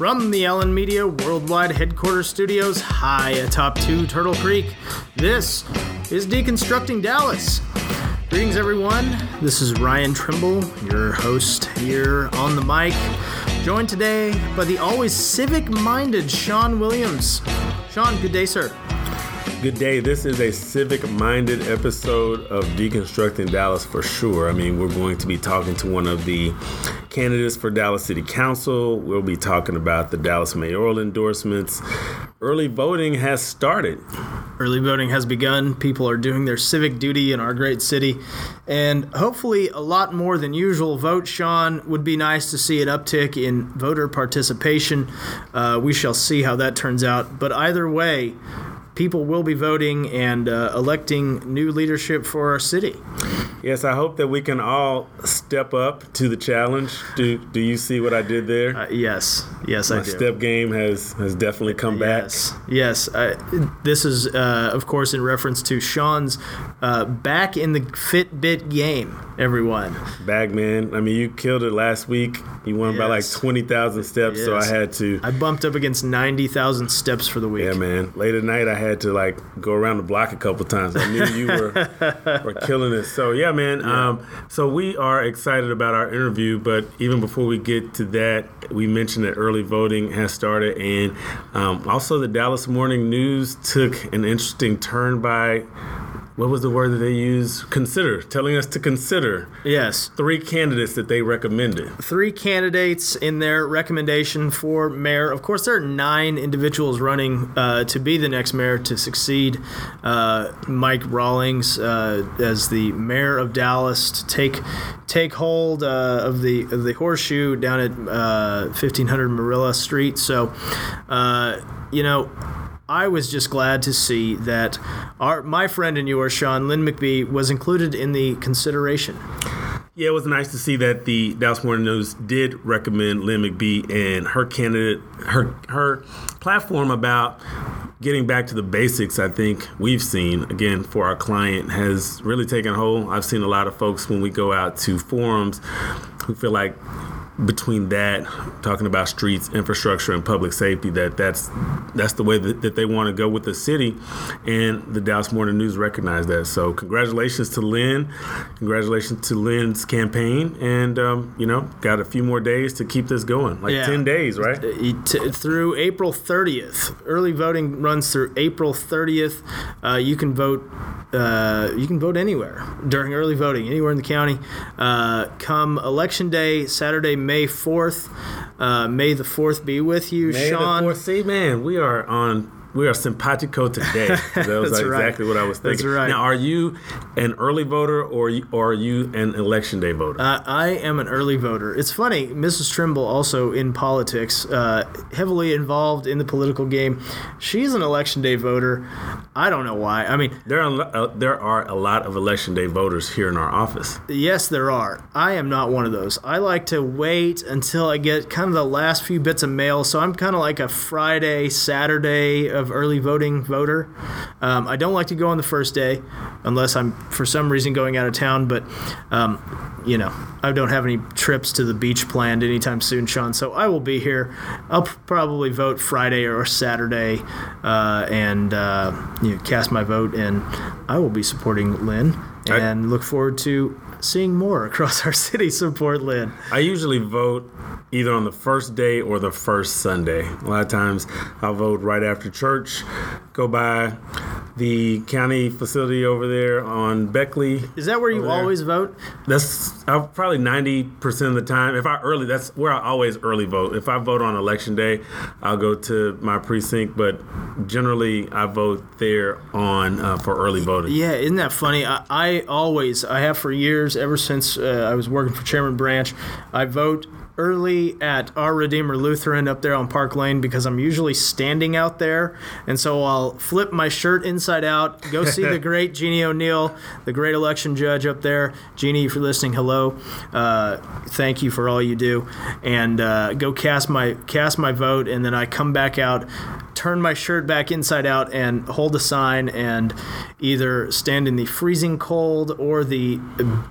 From the Allyn Media Worldwide Headquarters Studios, high atop 2 Turtle Creek, this is Deconstructing Dallas. Greetings, everyone. This is Ryan Trimble, your host here on the mic, joined today by the always civic minded Shawn Williams. Shawn, good day, sir. Good day. This is a civic minded episode of Deconstructing Dallas for sure. I mean, we're going to be talking to one of the candidates for Dallas City Council. We'll be talking about the Dallas mayoral endorsements. Early voting has started. Early voting has begun. People are doing their civic duty in our great city. And hopefully, a lot more than usual vote, Shawn. Would be nice to see an uptick in voter participation. Uh, we shall see how that turns out. But either way, people will be voting and uh, electing new leadership for our city. Yes, I hope that we can all step up to the challenge. Do Do you see what I did there? Uh, yes, yes, My I do. step game has has definitely come back. Yes, yes. I, this is, uh, of course, in reference to Shawn's uh, back in the Fitbit game. Everyone, Bagman, I mean, you killed it last week. You won by like twenty thousand steps, so I had to. I bumped up against ninety thousand steps for the week. Yeah, man. Late at night, I had to like go around the block a couple times. I knew you were were killing it. So yeah, man. Um, so we are excited about our interview, but even before we get to that, we mentioned that early voting has started, and um, also the Dallas Morning News took an interesting turn by. What was the word that they used? Consider, telling us to consider Yes, three candidates that they recommended. three candidates in their recommendation for mayor. Of course, there are nine individuals running uh, to be the next mayor to succeed uh, Mike Rawlings uh, as the mayor of Dallas to take take hold uh, of the of the horseshoe down at uh, 1500 Marilla Street. So, uh, you know. I was just glad to see that our my friend and yours, Shawn Lynn McBee, was included in the consideration. Yeah, it was nice to see that the Dallas Morning News did recommend Lynn McBee and her candidate, her her platform about getting back to the basics. I think we've seen again for our client has really taken hold. I've seen a lot of folks when we go out to forums who feel like between that talking about streets infrastructure and public safety that that's that's the way that, that they want to go with the city and the dallas morning news recognized that so congratulations to lynn congratulations to lynn's campaign and um, you know got a few more days to keep this going like Yeah. 10 days right through April 30th. Early voting runs through April 30th. Uh, you can vote. Uh, you can vote anywhere during early voting, anywhere in the county. Uh, come election day, Saturday, May 4th. Uh, May the 4th be with you, May the Shawn. 4th. see man we are on we are simpatico today. That was right. exactly what I was That's thinking. right. Now, are you an early voter or or are you an election day voter? Uh, I am an early voter. It's funny, Mrs. Trimble, also in politics, uh, heavily involved in the political game. She's an election day voter. I don't know why. I mean, There are uh, there are a lot of election day voters here in our office. Yes, there are. I am not one of those. I like to wait until I get kind of the last few bits of mail. So I'm kind of like a Friday, Saturday of early voting voter. Um, I don't like to go on the first day unless I'm for some reason going out of town. But um, you know, I don't have any trips to the beach planned anytime soon, Shawn. So I will be here. I'll probably vote Friday or Saturday, uh, and uh, you know, cast my vote. And I will be supporting Lynn I- and look forward to seeing more across our city support Lynn. I usually vote either on the first day or the first Sunday. A lot of times I'll vote right after church, go by the county facility over there on Beckley. Is that where you there. always vote? That's uh, probably 90% of the time. If I early, that's where I always early vote. If I vote on election day, I'll go to my precinct, but generally I vote there on uh, for early voting. Yeah, isn't that funny? I, I always, I have for years, ever since uh, I was working for Chairman Branch, I vote early at Our Redeemer Lutheran up there on Park Lane because I'm usually standing out there. And so I'll flip my shirt inside out, go see the great Jeannie O'Neill, the great election judge up there. Jeannie, if you're listening, hello. Uh, thank you for all you do. And uh, go cast my cast my vote, and then I come back out turn my shirt back inside out and hold a sign and either stand in the freezing cold or the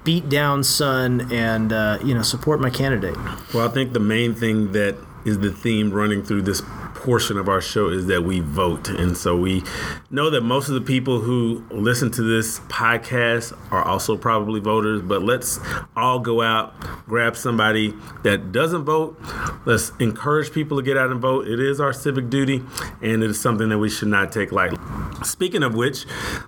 beat down sun and uh, you know support my candidate. Well, I think the main thing that is the theme running through this portion of our show is that we vote. And so we know that most of the people who listen to this podcast are also probably voters, but let's all go out, grab somebody that doesn't vote. Let's encourage people to get out and vote. It is our civic duty, and it is something that we should not take lightly. Speaking of which,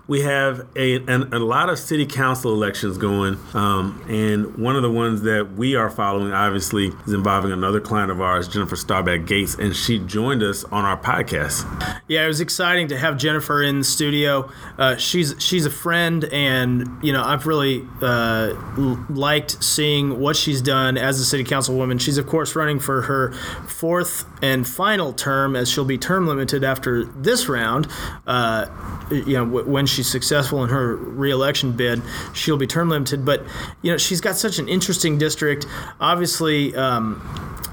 we have a, an, a lot of city council elections going, um, and one of the ones that we are following, obviously, is involving another client of ours, Jennifer Staubach Gates, and she joined us on our podcast. Yeah, it was exciting to have Jennifer in the studio. Uh, she's she's a friend, and you know I've really uh, liked seeing what she's done as a city councilwoman. She's of course running for her fourth and final term, as she'll be term limited after this round. Uh, you know, w- when she's successful in her reelection bid, she'll be term limited. But you know, she's got such an interesting district. Obviously. Um,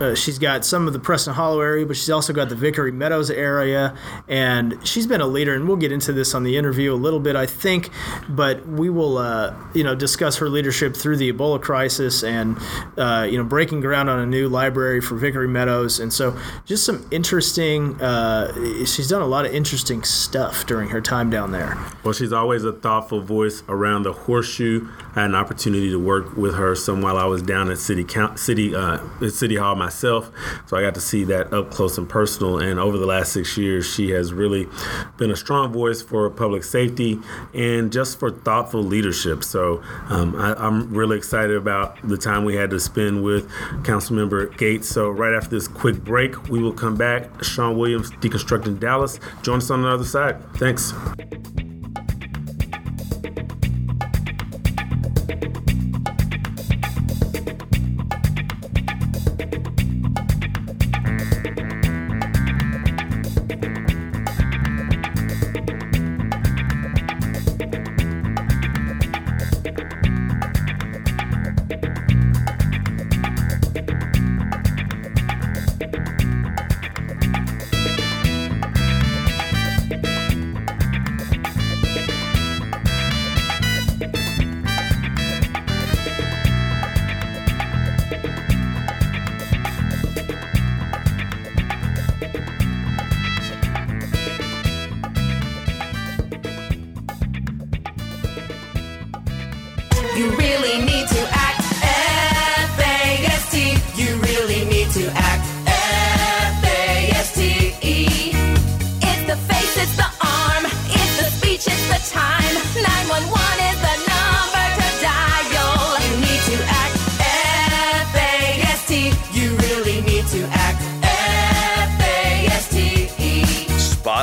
uh, she's got some of the Preston Hollow area, but she's also got the Vickery Meadows area, and she's been a leader. And we'll get into this on the interview a little bit, I think. But we will, uh, you know, discuss her leadership through the Ebola crisis and, uh, you know, breaking ground on a new library for Vickery Meadows. And so, just some interesting. Uh, she's done a lot of interesting stuff during her time down there. Well, she's always a thoughtful voice around the horseshoe. I had an opportunity to work with her some while I was down at City City uh, City Hall myself, so I got to see that up close and personal. And over the last six years, she has really been a strong voice for public safety and just for thoughtful leadership. So um, I, I'm really excited about the time we had to spend with Councilmember Gates. So right after this quick break, we will come back. Shawn Williams, Deconstructing Dallas. Join us on the other side. Thanks.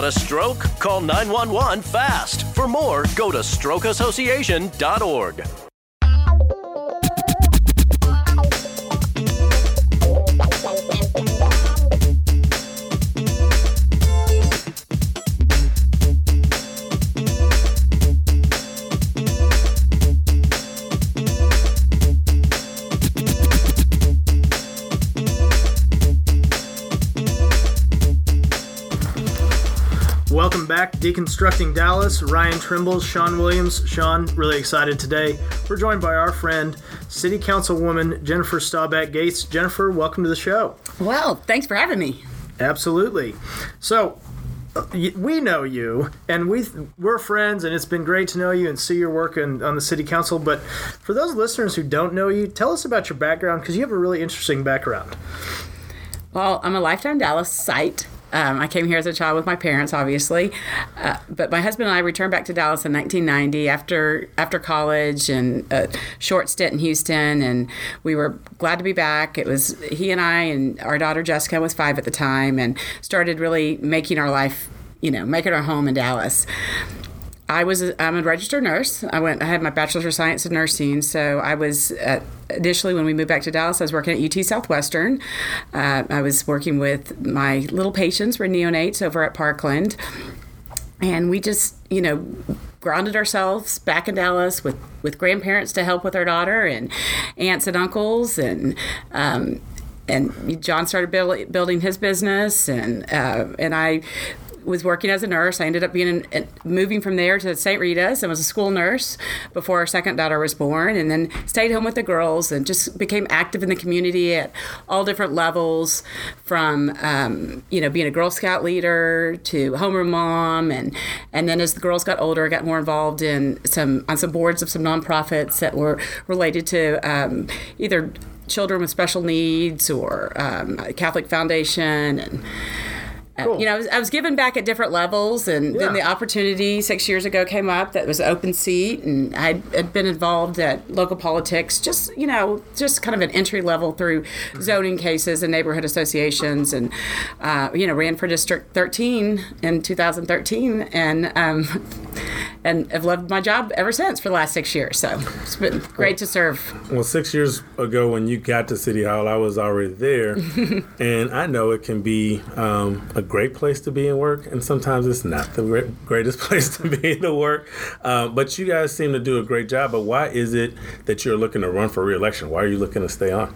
A stroke? Call 911 fast. For more, go to strokeassociation.org. back, Deconstructing Dallas. Ryan Trimble, Shawn Williams. Shawn, really excited today. We're joined by our friend, City Councilwoman Jennifer Staubach Gates. Jennifer, welcome to the show. Well, thanks for having me. Absolutely. So, we know you, and we we're friends, and it's been great to know you and see your work in, on the city council. But for those listeners who don't know you, tell us about your background because you have a really interesting background. Well, I'm a lifetime Dallasite. Um, I came here as a child with my parents, obviously, uh, but my husband and I returned back to Dallas in 1990 after after college and a short stint in Houston, and we were glad to be back. It was he and I and our daughter Jessica was five at the time, and started really making our life, you know, making our home in Dallas. I was a, I'm a registered nurse. I went. I had my bachelor's of science in nursing. So I was uh, initially when we moved back to Dallas. I was working at UT Southwestern. Uh, I was working with my little patients were neonates over at Parkland, and we just you know grounded ourselves back in Dallas with with grandparents to help with our daughter and aunts and uncles and. Um, and John started build, building his business, and uh, and I was working as a nurse. I ended up being in, in- moving from there to St. Rita's and was a school nurse before our second daughter was born, and then stayed home with the girls and just became active in the community at all different levels, from um, you know being a Girl Scout leader to homeroom mom, and and then as the girls got older, I got more involved in some on some boards of some nonprofits that were related to um, either children with special needs or um, Catholic Foundation and. Uh, you know, I was, I was given back at different levels, and then the opportunity six years ago came up that was an open seat, and I had been involved at local politics, just you know, just kind of an entry level through zoning cases and neighborhood associations, and uh, you know, ran for District 13 in 2013, and um, and have loved my job ever since for the last six years. So it's been great to serve. Well, six years ago when you got to City Hall, I was already there, and I know it can be um, a great place to be in work, and sometimes it's not the great, greatest place to be to work. Uh, but you guys seem to do a great job. But why is it that you're looking to run for reelection? Why are you looking to stay on?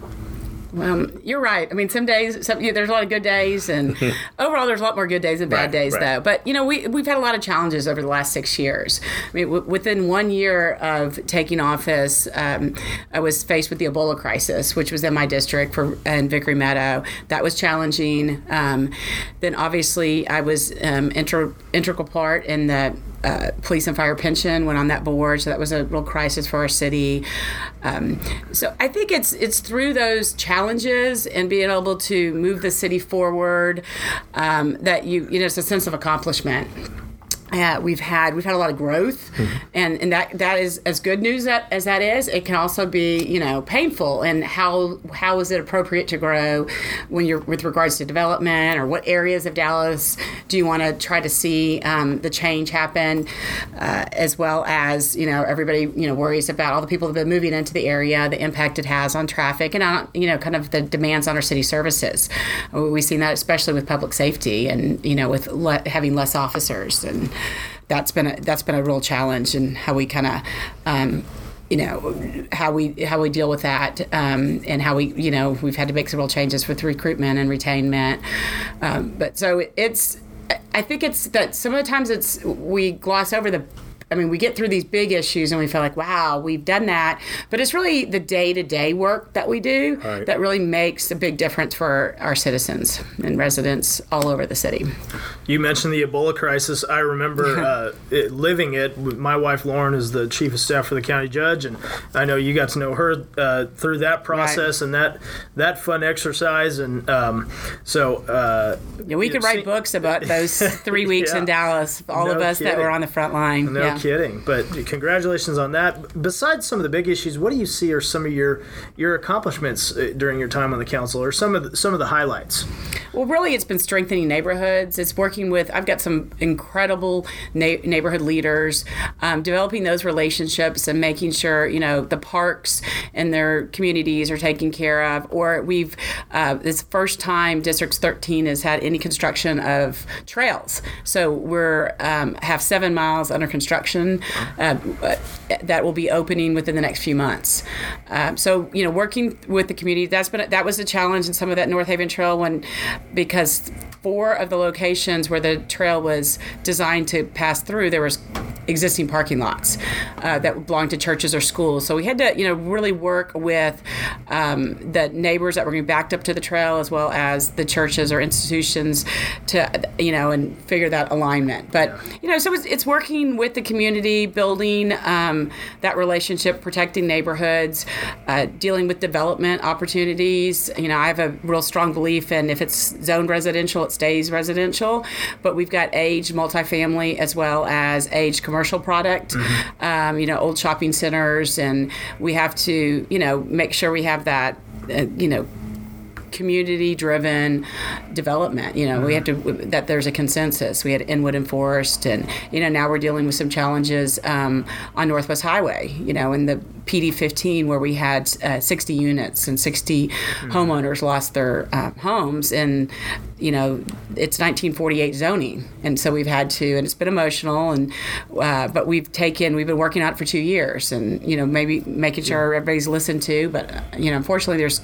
Um, you're right. I mean, some days, some, yeah, there's a lot of good days, and overall, there's a lot more good days than bad Right, days, right. though. But you know, we we've had a lot of challenges over the last six years. I mean, w- within one year of taking office, um, I was faced with the Ebola crisis, which was in my district for in Vickery Meadow. That was challenging. Um, then, obviously, I was um, inter- integral part in the uh, police and fire pension went on that board, so that was a real crisis for our city. Um, so I think it's it's through those challenges and being able to move the city forward um, that you you know it's a sense of accomplishment. Uh, we've had we've had a lot of growth, and and that that is as good news that, as that is. It can also be you know painful. And how how is it appropriate to grow when you're with regards to development or what areas of Dallas do you want to try to see um, the change happen, uh, as well as you know everybody you know worries about all the people that have been moving into the area, the impact it has on traffic, and on you know kind of the demands on our city services. We've seen that especially with public safety and you know with le- having less officers and that's been a, that's been a real challenge and how we kind of um, you know how we how we deal with that um, and how we you know we've had to make some real changes with recruitment and retainment. Um, but so it's I think it's that some of the times it's we gloss over the I mean, we get through these big issues and we feel like, wow, we've done that. But it's really the day to day work that we do Right. that really makes a big difference for our citizens and residents all over the city. You mentioned the Ebola crisis. I remember uh, it, living it. My wife Lauren is the chief of staff for the county judge, and I know you got to know her uh, through that process and that that fun exercise. And um, so, uh, Yeah, we could know, write see- books about those three weeks Yeah. in Dallas. All of No us that were on the front line. No yeah. Kidding. But congratulations on that. Besides some of the big issues, what do you see are some of your your accomplishments uh, during your time on the council, or some of the, some of the highlights? Well, really, it's been strengthening neighborhoods. It's working with, I've got some incredible na- neighborhood leaders, um, developing those relationships and making sure, you know, the parks and their communities are taken care of. Or we've, uh, this first time District 13 has had any construction of trails. So we're, um, have seven miles under construction uh, that will be opening within the next few months. Um, so, you know, working with the community, that's been, that was a challenge in some of that Northaven Trail when, because four of the locations where the trail was designed to pass through, there was existing parking lots uh, that belonged to churches or schools. So we had to, you know, really work with um, the neighbors that were going to be backed up to the trail, as well as the churches or institutions, to, you know, and figure that alignment. But you know, so it's, it's working with the community, building um, that relationship, protecting neighborhoods, uh, dealing with development opportunities. You know, I have a real strong belief in if it's zoned residential, it stays residential. But we've got age multifamily as well as age commercial product. Um, you know, old shopping centers, and we have to, you know, make sure we have that, uh, you know community driven development you know we have to that there's a consensus we had inwood and forest and you know now we're dealing with some challenges um, on northwest highway you know in the pd 15 where we had uh, 60 units and 60 homeowners lost their uh, homes and you know it's 1948 zoning. And so we've had to and it's been emotional and uh, but we've taken we've been working on it for two years and you know maybe making sure everybody's listened to but uh, you know unfortunately there's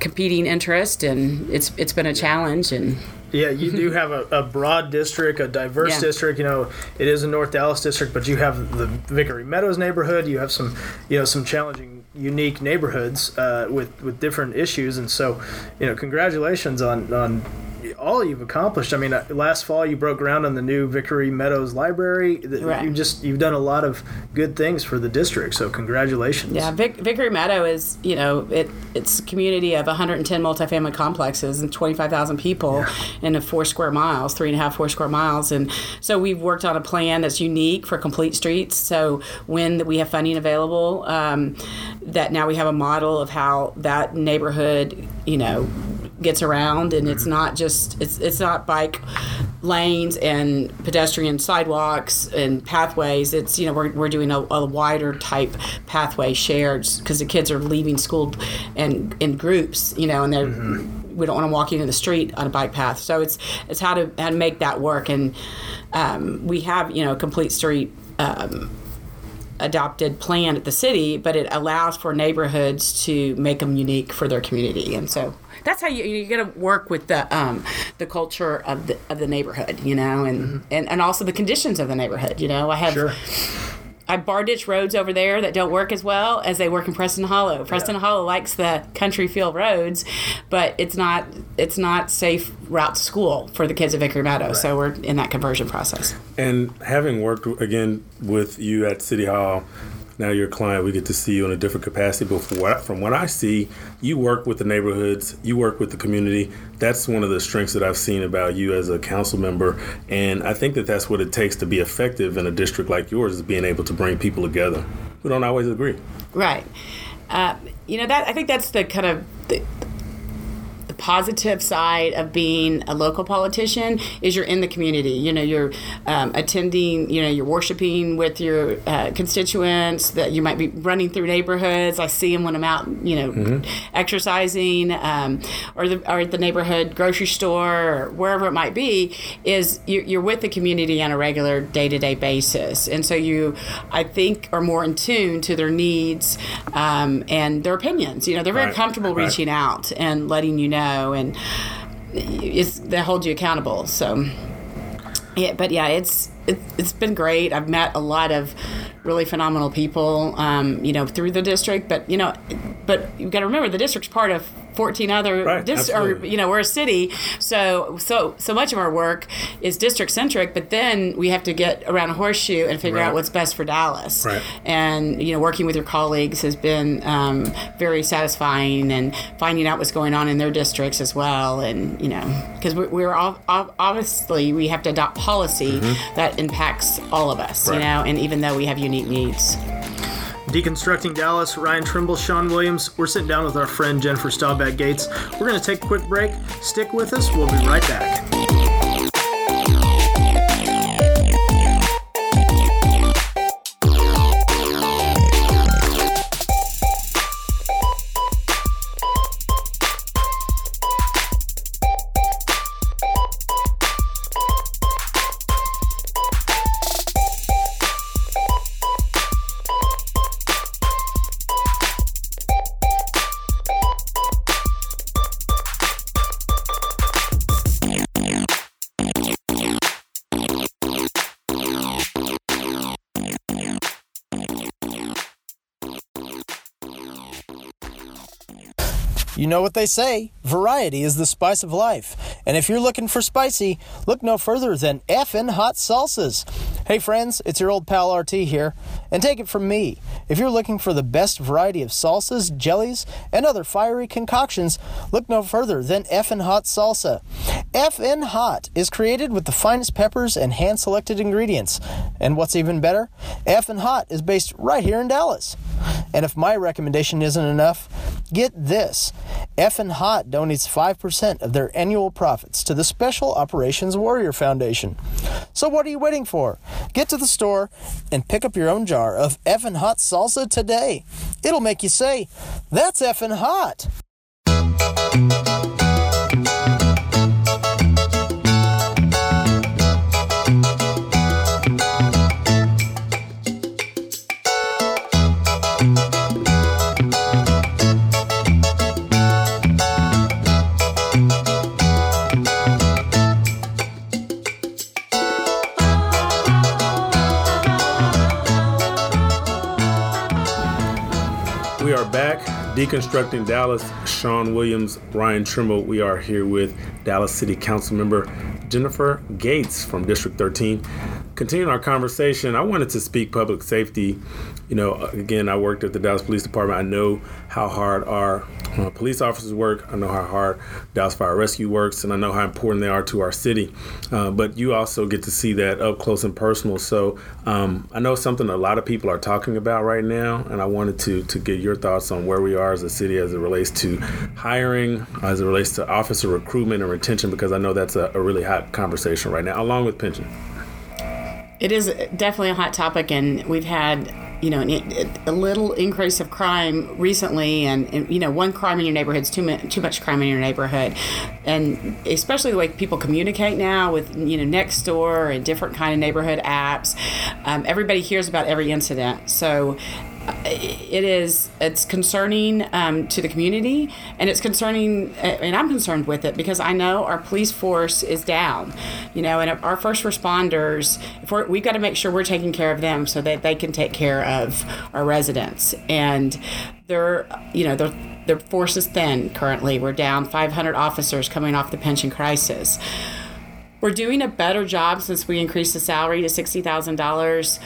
competing interest and it's it's been a challenge and Yeah, you do have a, a broad district, a diverse Yeah. district. You know, it is a North Dallas district, but you have the Vickery Meadows neighborhood. You have some, you know, some challenging, unique neighborhoods uh, with with different issues. And so, you know, congratulations on on all you've accomplished. I mean, uh, last fall you broke ground on the new Vickery Meadows Library. Right. You just you've done a lot of good things for the district. So congratulations. Yeah, Vic, Vickery Meadow is, you know, it it's a community of 110 multifamily complexes and 25,000 people in a four square miles, three and a half, four square miles. And so we've worked on a plan that's unique for complete streets. So when we have funding available, um, that now we have a model of how that neighborhood, you know, gets around and it's not just it's it's not bike lanes and pedestrian sidewalks and pathways. It's you know we're, we're doing a, a wider type pathway shared because the kids are leaving school and in groups you know and they're we don't want them walking in the street on a bike path. So it's it's how to how to make that work. And um, we have you know a complete street um, adopted plan at the city, but it allows for neighborhoods to make them unique for their community, and so that's how you you got to work with the um, the culture of the of the neighborhood, you know, and, and and also the conditions of the neighborhood. You know, I have. Sure. I bar ditch roads over there that don't work as well as they work in Preston Hollow. Preston Hollow likes the country feel roads, but it's not it's not safe route to school for the kids of Vickery Meadow. So we're in that conversion process. And having worked again with you at City Hall, now you're a client, we get to see you in a different capacity. But from what, from what I see, you work with the neighborhoods, you work with the community. That's one of the strengths that I've seen about you as a council member. And I think that that's what it takes to be effective in a district like yours is being able to bring people together. We don't always agree. Right. Uh, you know that I think that's the kind of the, positive side of being a local politician is you're in the community. You know, you're um, attending. You know, you're worshiping with your uh, constituents. That you might be running through neighborhoods. I see them when I'm out. You know, exercising um, or the or at the neighborhood grocery store or wherever it might be. Is you're, you're with the community on a regular day to day basis, and so you, I think, are more in tune to their needs um, and their opinions. You know, they're very Right, comfortable right. reaching out and letting you know, and it's they hold you accountable. So, yeah, but yeah, it's it, it's been great. I've met a lot of really phenomenal people, um, you know, through the district. But you know, but you've got to remember the district's part of 14 other Right, dis- or you know we're a city so so so much of our work is district centric but then we have to get around a horseshoe and figure Right. out what's best for dallas Right. and you know working with your colleagues has been um, very satisfying and finding out what's going on in their districts as well and you know because we're, we're all, obviously we have to adopt policy that impacts all of us Mm-hmm. You know and even though we have unique needs Deconstructing Dallas, Ryan Trimble, Shawn Williams. We're sitting down with our friend Jennifer Staubach Gates. We're going to take a quick break. Stick with us. We'll be right back. Know what they say variety is the spice of life. And if you're looking for spicy, look no further than effin' hot salsas. Hey friends, it's your old pal RT here. And take it from me if you're looking for the best variety of salsas, jellies, and other fiery concoctions, look no further than effin' hot salsa. Effin' hot is created with the finest peppers and hand selected ingredients. And what's even better, effin' hot is based right here in Dallas. And if my recommendation isn't enough, get this. Effin' Hot donates 5% of their annual profits to the Special Operations Warrior Foundation. So what are you waiting for? Get to the store and pick up your own jar of Effin' Hot salsa today. It'll make you say, that's effin' hot. Back deconstructing Dallas. Shawn Williams, Ryan Trimble. We are here with Dallas City Council member Jennifer Gates from District 13. Continuing our conversation, I wanted to speak public safety. You know, again, I worked at the Dallas Police Department. I know how hard our uh, police officers work. I know how hard Dallas Fire Rescue works, and I know how important they are to our city. Uh, but you also get to see that up close and personal. So um, I know something a lot of people are talking about right now, and I wanted to to get your thoughts on where we are as a city as it relates to hiring, as it relates to officer recruitment and retention, because I know that's a, a really hot conversation right now, along with pension. It is definitely a hot topic, and we've had you know a little increase of crime recently, and, you know one crime in your neighborhood is too much too much crime in your neighborhood, and especially the way people communicate now with you know next door and different kind of neighborhood apps, um, everybody hears about every incident, so it is it's concerning um, to the community and it's concerning and i'm concerned with it because i know our police force is down you know and our first responders we're, we've got to make sure we're taking care of them so that they can take care of our residents. And they're you know their their force is thin currently. We're down 500 officers coming off the pension crisis. We're doing a better job since we increased the salary to $60000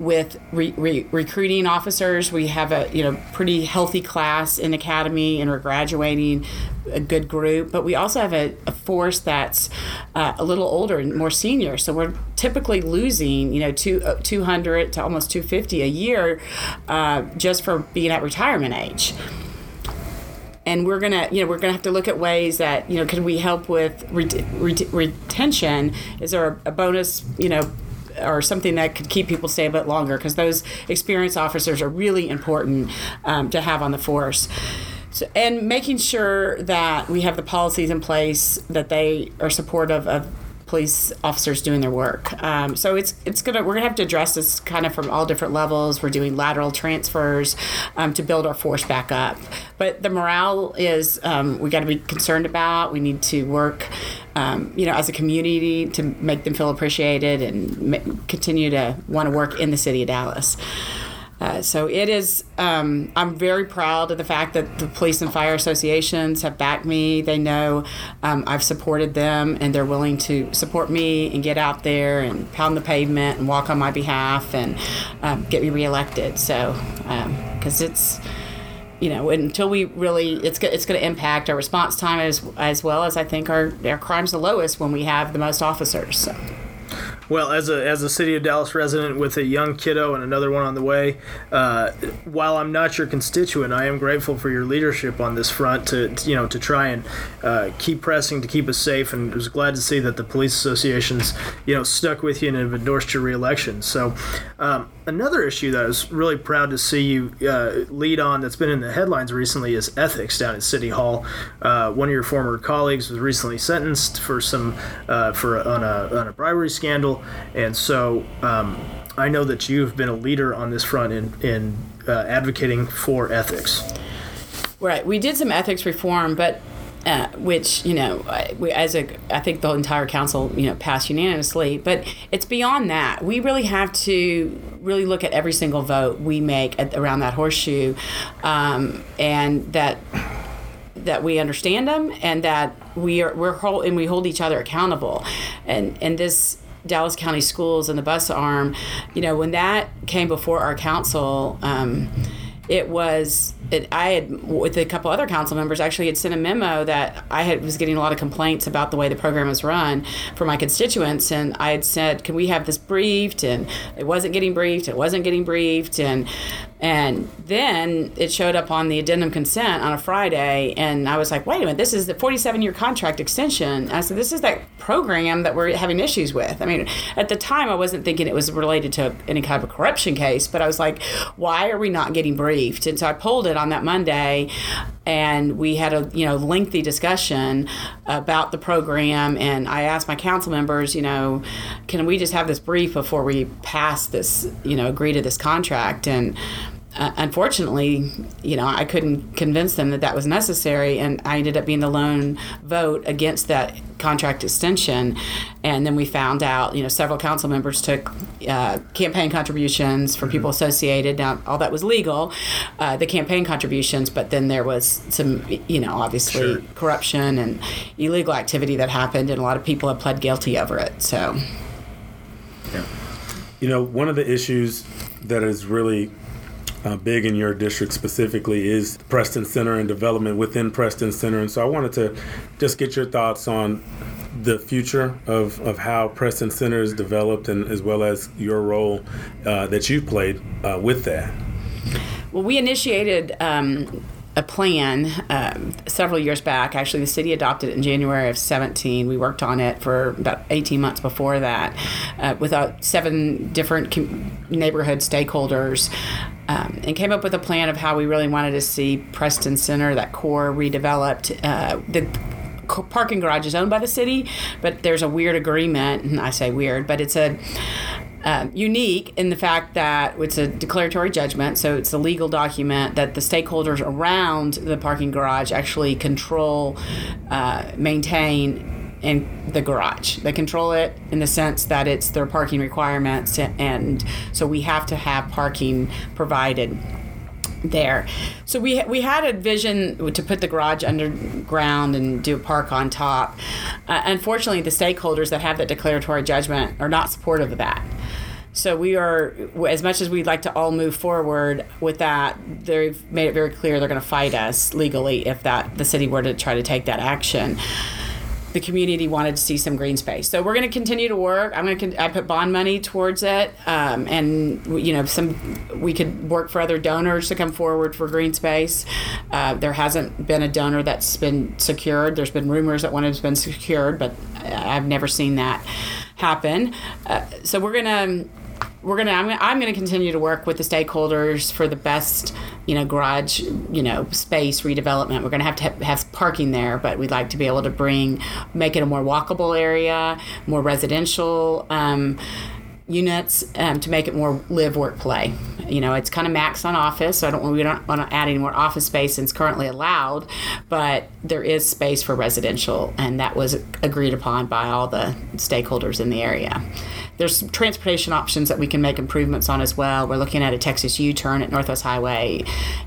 with re- re- recruiting officers. We have a you know pretty healthy class in academy, and we're graduating a good group. But we also have a, a force that's uh, a little older and more senior. So we're typically losing you know two, uh, 200 to almost 250 a year uh, just for being at retirement age and we're gonna you know we're gonna have to look at ways that you know can we help with ret- ret- retention is there a bonus you know or something that could keep people stay a bit longer because those experienced officers are really important um, to have on the force. So, and making sure that we have the policies in place that they are supportive of police officers doing their work. Um, so it's it's gonna we're gonna have to address this kind of from all different levels. We're doing lateral transfers um, to build our force back up, but the morale is um, we got to be concerned about. We need to work. Um, you know, as a community, to make them feel appreciated and continue to want to work in the city of Dallas. Uh, so it is. Um, I'm very proud of the fact that the police and fire associations have backed me. They know um, I've supported them, and they're willing to support me and get out there and pound the pavement and walk on my behalf and um, get me reelected. So because it's. You know, until we really, it's it's going to impact our response time as as well as I think our our crime's the lowest when we have the most officers. So. Well, as a as a city of Dallas resident with a young kiddo and another one on the way, uh, while I'm not your constituent, I am grateful for your leadership on this front to you know to try and uh, keep pressing to keep us safe. And was glad to see that the police associations you know stuck with you and have endorsed your reelection. So. Um, another issue that I was really proud to see you uh, lead on that's been in the headlines recently is ethics down at City Hall. Uh, one of your former colleagues was recently sentenced for some uh, for on a, on a bribery scandal, and so um, I know that you've been a leader on this front in in uh, advocating for ethics. Right. We did some ethics reform, but uh, which you know, we, as a, I think the entire council you know passed unanimously. But it's beyond that. We really have to really look at every single vote we make at, around that horseshoe, um, and that that we understand them and that we are we're hold, and we hold each other accountable, and and this. Dallas County Schools and the bus arm, you know, when that came before our council, um, it was it, I had with a couple other council members actually had sent a memo that I had was getting a lot of complaints about the way the program was run for my constituents, and I had said, "Can we have this briefed?" And it wasn't getting briefed. It wasn't getting briefed, and and then it showed up on the addendum consent on a Friday, and I was like, "Wait a minute! This is the 47-year contract extension." I said, "This is that program that we're having issues with." I mean, at the time, I wasn't thinking it was related to any kind of a corruption case, but I was like, "Why are we not getting briefed?" And so I pulled it on that Monday, and we had a you know lengthy discussion about the program. And I asked my council members, you know, can we just have this brief before we pass this, you know, agree to this contract? And uh, unfortunately, you know, I couldn't convince them that that was necessary, and I ended up being the lone vote against that contract extension. And then we found out, you know, several council members took uh, campaign contributions for people associated. Now, all that was legal, uh, the campaign contributions, but then there was some, you know, obviously Sure. corruption and illegal activity that happened, and a lot of people have pled guilty over it. So, yeah. You know, one of the issues that is really uh, big in your district specifically is Preston Center and development within Preston Center. And so I wanted to just get your thoughts on the future of, of how Preston Center is developed and as well as your role uh, that you've played uh, with that. Well, we initiated um, a plan um, several years back. Actually, the city adopted it in January of 17. We worked on it for about 18 months before that uh, with uh, seven different com- neighborhood stakeholders. Um, and came up with a plan of how we really wanted to see Preston Center, that core, redeveloped. Uh, the parking garage is owned by the city, but there's a weird agreement, and I say weird, but it's a um, unique in the fact that it's a declaratory judgment, so it's a legal document that the stakeholders around the parking garage actually control, uh, maintain, and the garage. They control it in the sense that it's their parking requirements, and so we have to have parking provided there. So we we had a vision to put the garage underground and do a park on top. Uh, unfortunately, the stakeholders that have that declaratory judgment are not supportive of that. So we are, as much as we'd like to all move forward with that, they've made it very clear they're going to fight us legally if that the city were to try to take that action the community wanted to see some green space. So we're going to continue to work. I'm going to. Con- I put bond money towards it, um, and you know, some we could work for other donors to come forward for green space. Uh, there hasn't been a donor that's been secured. There's been rumors that one has been secured, but I've never seen that happen. Uh, so we're going to we're gonna I'm, gonna I'm gonna continue to work with the stakeholders for the best you know garage you know space redevelopment. We're gonna have to have, have parking there, but we'd like to be able to bring make it a more walkable area, more residential. Um, units um, to make it more live work play you know it's kind of maxed on office so i don't we don't want to add any more office space than it's currently allowed but there is space for residential and that was agreed upon by all the stakeholders in the area there's some transportation options that we can make improvements on as well we're looking at a texas u-turn at northwest highway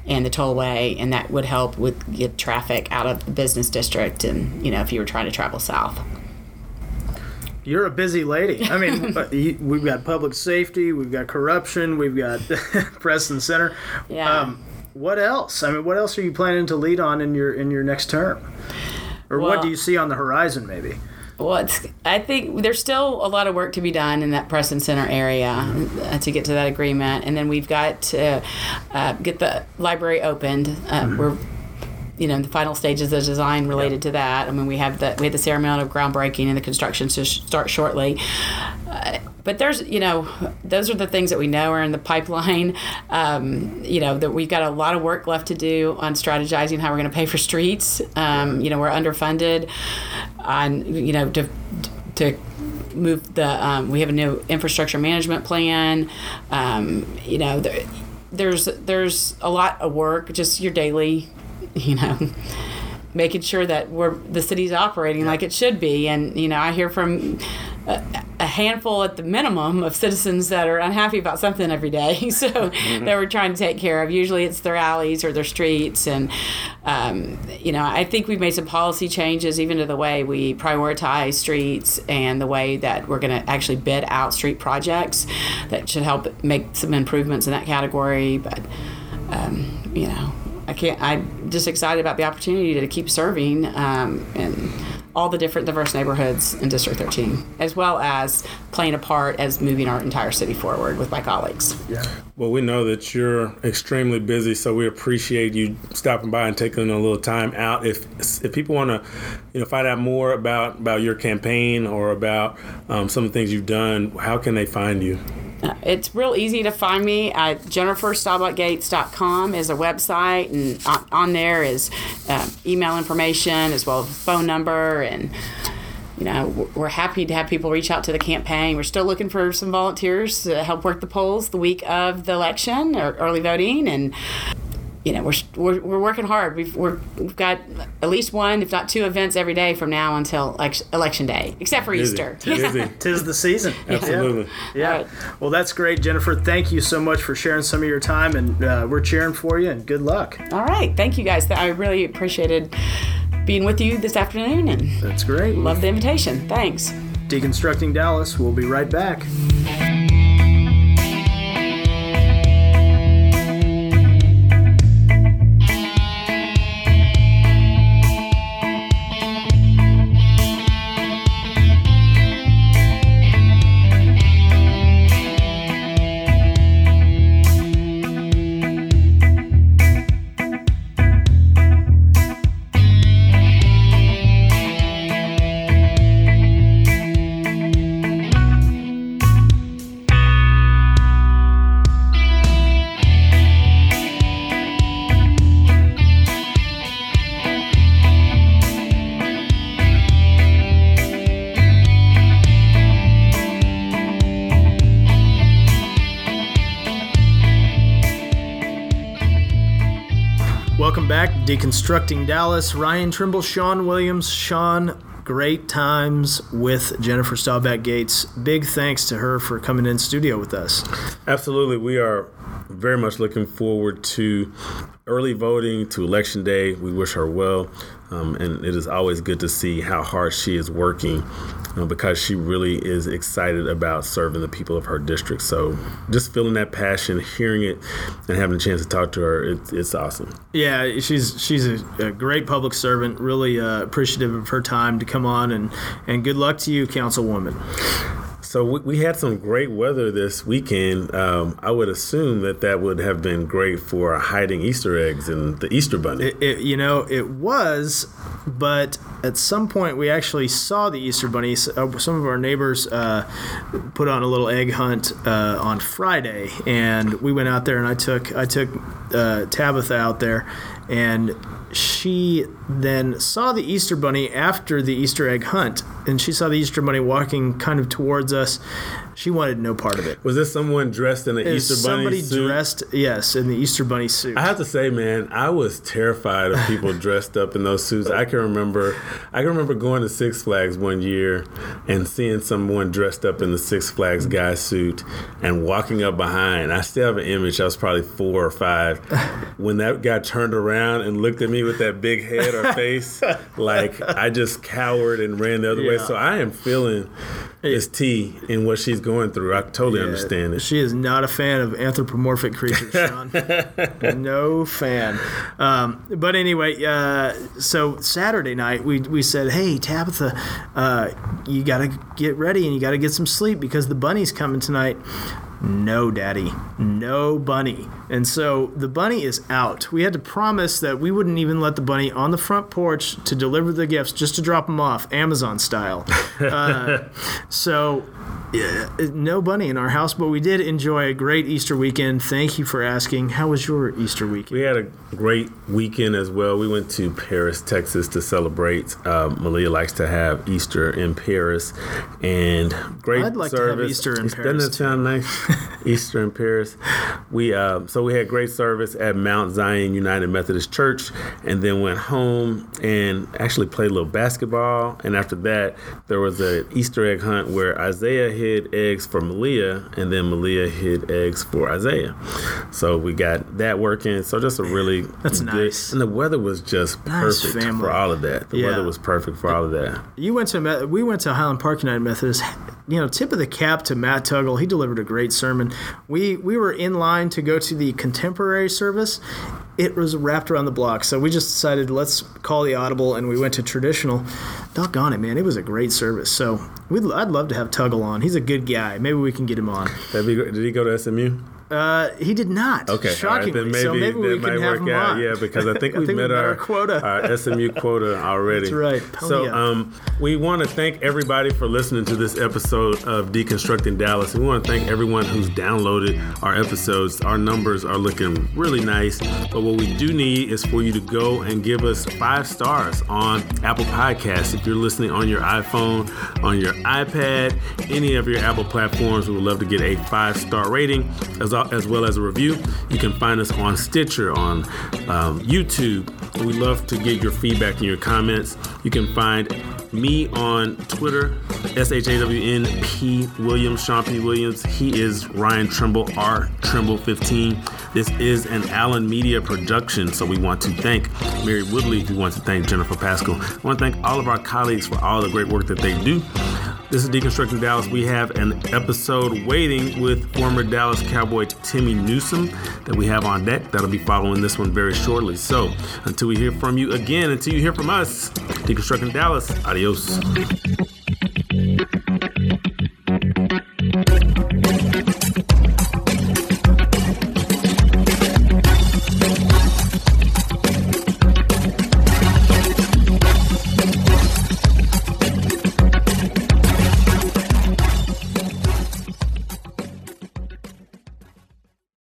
and the tollway and that would help with get traffic out of the business district and you know if you were trying to travel south You're a busy lady. I mean, we've got public safety, we've got corruption, we've got Preston Center. Yeah. Um, what else? I mean, what else are you planning to lead on in your in your next term? Or what do you see on the horizon, maybe? Well, it's, I think there's still a lot of work to be done in that Preston Center area uh, to get to that agreement, and then we've got to uh, get the library opened. Uh, We're you know, in the final stages of design related to that. I mean, we have the we had the ceremony of groundbreaking and the construction to sh- start shortly. Uh, but there's, you know, those are the things that we know are in the pipeline. Um, you know, that we've got a lot of work left to do on strategizing how we're going to pay for streets. Um, you know, we're underfunded on, you know, to to move the. Um, we have a new infrastructure management plan. Um, you know, there, there's there's a lot of work. Just your daily you know, making sure that we're the city's operating like it should be. And you know, I hear from a, a handful at the minimum of citizens that are unhappy about something every day. So that we're trying to take care of. Usually, it's their alleys or their streets, and um, you know, I think we've made some policy changes even to the way we prioritize streets and the way that we're going to actually bid out street projects that should help make some improvements in that category. But um, you know, I can't. I'm just excited about the opportunity to keep serving um, in all the different diverse neighborhoods in District 13, as well as playing a part as moving our entire city forward with my colleagues. Yeah. Well, we know that you're extremely busy, so we appreciate you stopping by and taking a little time out. If if people want to, you know, find out more about about your campaign or about um, some of the things you've done, how can they find you? It's real easy to find me at jenniferstaubachgates.com is a website, and on, on there is uh, email information as well as phone number and you know, we're happy to have people reach out to the campaign. We're still looking for some volunteers to help work the polls the week of the election or early voting, and you know, we're we're, we're working hard. We've we're, we've got at least one, if not two, events every day from now until election, election day, except for Busy. Easter. Busy. Tis the season. Absolutely. Yeah. Right. Well, that's great, Jennifer. Thank you so much for sharing some of your time, and uh, we're cheering for you. And good luck. All right, thank you guys. I really appreciated being with you this afternoon, and That's great. love the invitation. Thanks. Deconstructing Dallas. We'll be right back. Deconstructing Dallas. Ryan Trimble, Shawn Williams. Shawn, great times with Jennifer Staubach Gates. Big thanks to her for coming in studio with us. Absolutely. We are very much looking forward to early voting, to election day. We wish her well. Um, and it is always good to see how hard she is working uh, because she really is excited about serving the people of her district. So just feeling that passion, hearing it, and having a chance to talk to her, it, it's awesome. Yeah, she's she's a, a great public servant. Really uh, appreciative of her time to come on, and and good luck to you, Councilwoman. So we, we had some great weather this weekend. Um, I would assume that that would have been great for hiding Easter eggs and the Easter bunny. It, it, you know, it was, but at some point we actually saw the Easter bunny. Uh, Some of our neighbors uh, put on a little egg hunt uh, on Friday, and we went out there, and I took I took uh, Tabitha out there, and she then saw the Easter bunny after the Easter egg hunt, and she saw the Easter bunny walking kind of towards us. She wanted no part of it. Was this someone dressed in an Is Easter bunny suit? somebody dressed, yes, in the Easter bunny suit. I have to say, man, I was terrified of people dressed up in those suits. I can remember, I can remember going to Six Flags one year and seeing someone dressed up in the Six Flags guy suit and walking up behind. I still have an image. I was probably four or five when that guy turned around and looked at me with that big head or face. like I just cowered and ran the other way. So I am feeling this T in what she's going through. I totally Yeah, understand it. She is not a fan of anthropomorphic creatures, Shawn. no fan. Um, but anyway, uh, so Saturday night we, we said, hey Tabitha, uh, you got to get ready and you got to get some sleep because the bunny's coming tonight. No, Daddy, no bunny. And so the bunny is out. We had to promise that we wouldn't even let the bunny on the front porch to deliver the gifts, just to drop them off, Amazon style. Uh, so yeah, no bunny in our house, but we did enjoy a great Easter weekend. Thank you for asking. How was your Easter weekend? We had a great weekend as well. We went to Paris, Texas to celebrate. Um, Malia likes to have Easter in Paris, and great I'd like to have. Easter in Doesn't Paris, that sound nice? Easter in Paris. We uh, so we had great service at Mount Zion United Methodist Church, and then went home and actually played a little basketball. And after that, there was an Easter egg hunt where Isaiah hid eggs for Malia, and then Malia hid eggs for Isaiah. So we got that working. So just a really That's good, nice. And the weather was just perfect family. for all of that. The Yeah. weather was perfect for all of that. You went to we went to Highland Park United Methodist. You know, tip of the cap to Matt Tuggle. He delivered a great sermon. We we were in line to go to the contemporary service. It was wrapped around the block, so we just decided let's call the audible, and we went to traditional. Doggone it, man! It was a great service. So we'd, I'd love to have Tuggle on. He's a good guy. Maybe we can get him on. Did he go to SMU? Uh, he did not. Okay, right, shockingly. maybe, so maybe we might can have work him out. on. Yeah, because I think I we think we met met our, our quota. our SMU quota already. That's right. Pony So um, we want to thank everybody for listening to this episode of Deconstructing Dallas. We want to thank everyone who's downloaded our episodes. Our numbers are looking really nice, but what we do need is for you to go and give us five stars on Apple Podcasts. If you're listening on your iPhone, on your iPad, any of your Apple platforms, we would love to get a five star rating as, as well as a review. You can find us on Stitcher, on um, YouTube. We love to get your feedback and your comments. You can find me on Twitter, S H A W N P Williams, Shawn P. Williams. He is Ryan Trimble, R Trimble 15. This is an Allyn Media production, so we want to thank Mary Woodley. We want to thank Jennifer Pascal. I want to thank all of our colleagues for all the great work that they do. This is Deconstructing Dallas. We have an episode waiting with former Dallas Cowboy Timmy Newsome that we have on deck. That'll be following this one very shortly. So until we hear from you again, until you hear from us, Deconstructing Dallas, adios.